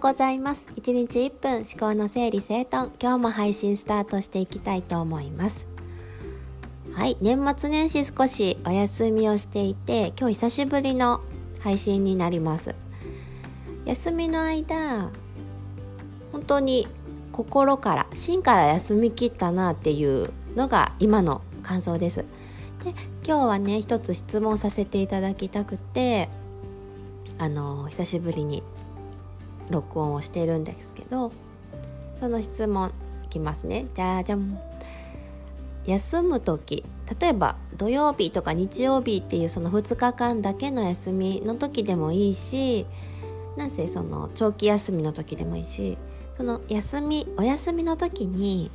うございます。1日1分思考の整理整頓。今日も配信スタートしていきたいと思います。はい年末年始少しお休みをしていて今日久しぶりの配信になります。休みの間本当に心から芯から休みきったなっていうのが今の感想です。で今日はね一つ質問させていただきたくてあの久しぶりに録音をしてるんですけどその質問いきますねじゃじゃん休む時例えば土曜日とか日曜日っていうその2日間だけの休みの時でもいいしなぜその長期休みの時でもいいしその休みお休みの時に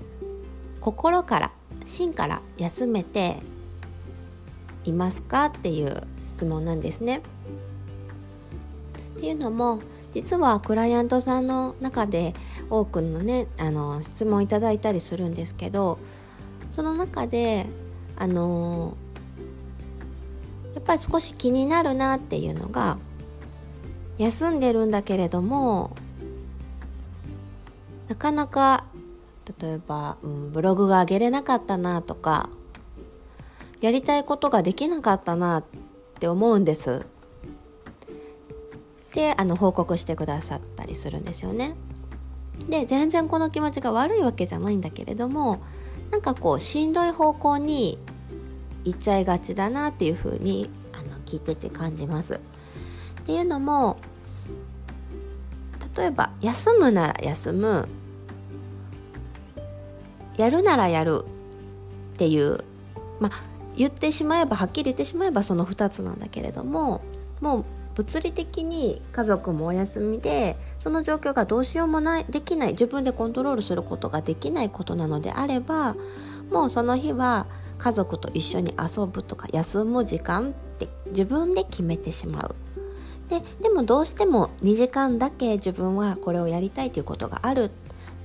心から心から休めていますかっていう質問なんですね。っていうのも実はクライアントさんの中で多くのねあの質問いただいたりするんですけどその中であのやっぱり少し気になるなっていうのが休んでるんだけれどもなかなか例えば、うん、ブログが上げれなかったなとかやりたいことができなかったなって思うんです。であの報告してくださったりするんですよね。で全然この気持ちが悪いわけじゃないんだけれどもなんかこうしんどい方向に行っちゃいがちだなっていうふうにあの聞いてて感じます。っていうのも例えば休むなら休むやるならやるっていうまあ言ってしまえばはっきり言ってしまえばその2つなんだけれどももう物理的に家族もお休みでその状況がどうしようもないできない自分でコントロールすることができないことなのであればもうその日は家族と一緒に遊ぶとか休む時間って自分で決めてしまう。ででもどうしても2時間だけ自分はこれをやりたいということがある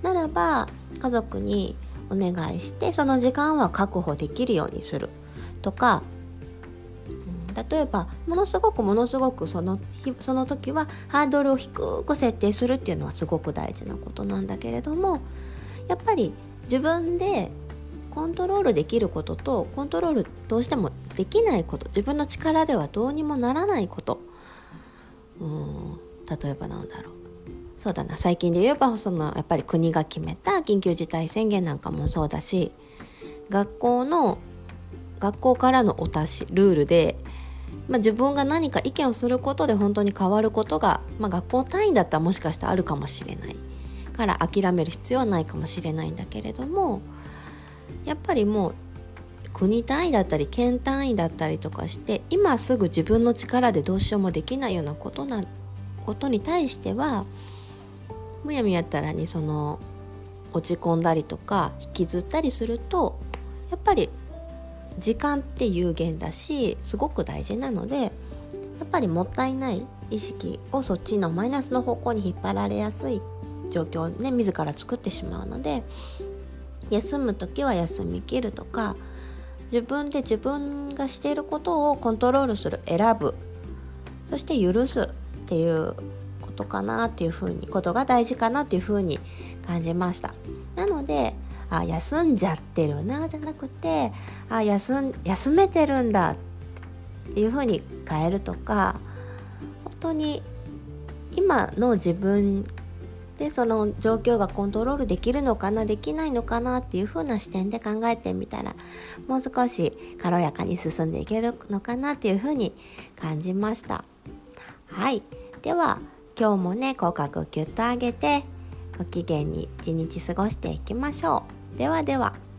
ならば家族にお願いしてその時間は確保できるようにするとか例えばものすごくものすごくそのその時はハードルを低く設定するっていうのはすごく大事なことなんだけれどもやっぱり自分でコントロールできることとコントロールどうしてもできないこと自分の力ではどうにもならないこと。うん。例えばなんだろう。そうだな。最近で言えばそのやっぱり国が決めた緊急事態宣言なんかもそうだし学校の学校からのお達しルールでまあ、自分が何か意見をすることで本当に変わることが、まあ、学校単位だったらもしかしたらあるかもしれない。から諦める必要はないかもしれないんだけれどもやっぱりもう国単位だったり県単位だったりとかして今すぐ自分の力でどうしようもできないようなことなことに対してはむやみやたらにその落ち込んだりとか引きずったりするとやっぱり時間って有限だしすごく大事なのでやっぱりもったいない意識をそっちのマイナスの方向に引っ張られやすい状況をね自ら作ってしまうので休む時は休みきるとか自分で自分がしていることをコントロールする選ぶそして許すっていうことかなっていうふうにことが大事かなっていうふうに感じました。なのであ休んじゃってるなじゃなくてあ休ん休めてるんだっていうふうに変えるとか本当に今の自分でその状況がコントロールできるのかなできないのかなっていう風な視点で考えてみたらもう少し軽やかに進んでいけるのかなっていう風に感じました。はい。では今日もね口角をキュッと上げてご機嫌に一日過ごしていきましょう。ではでは。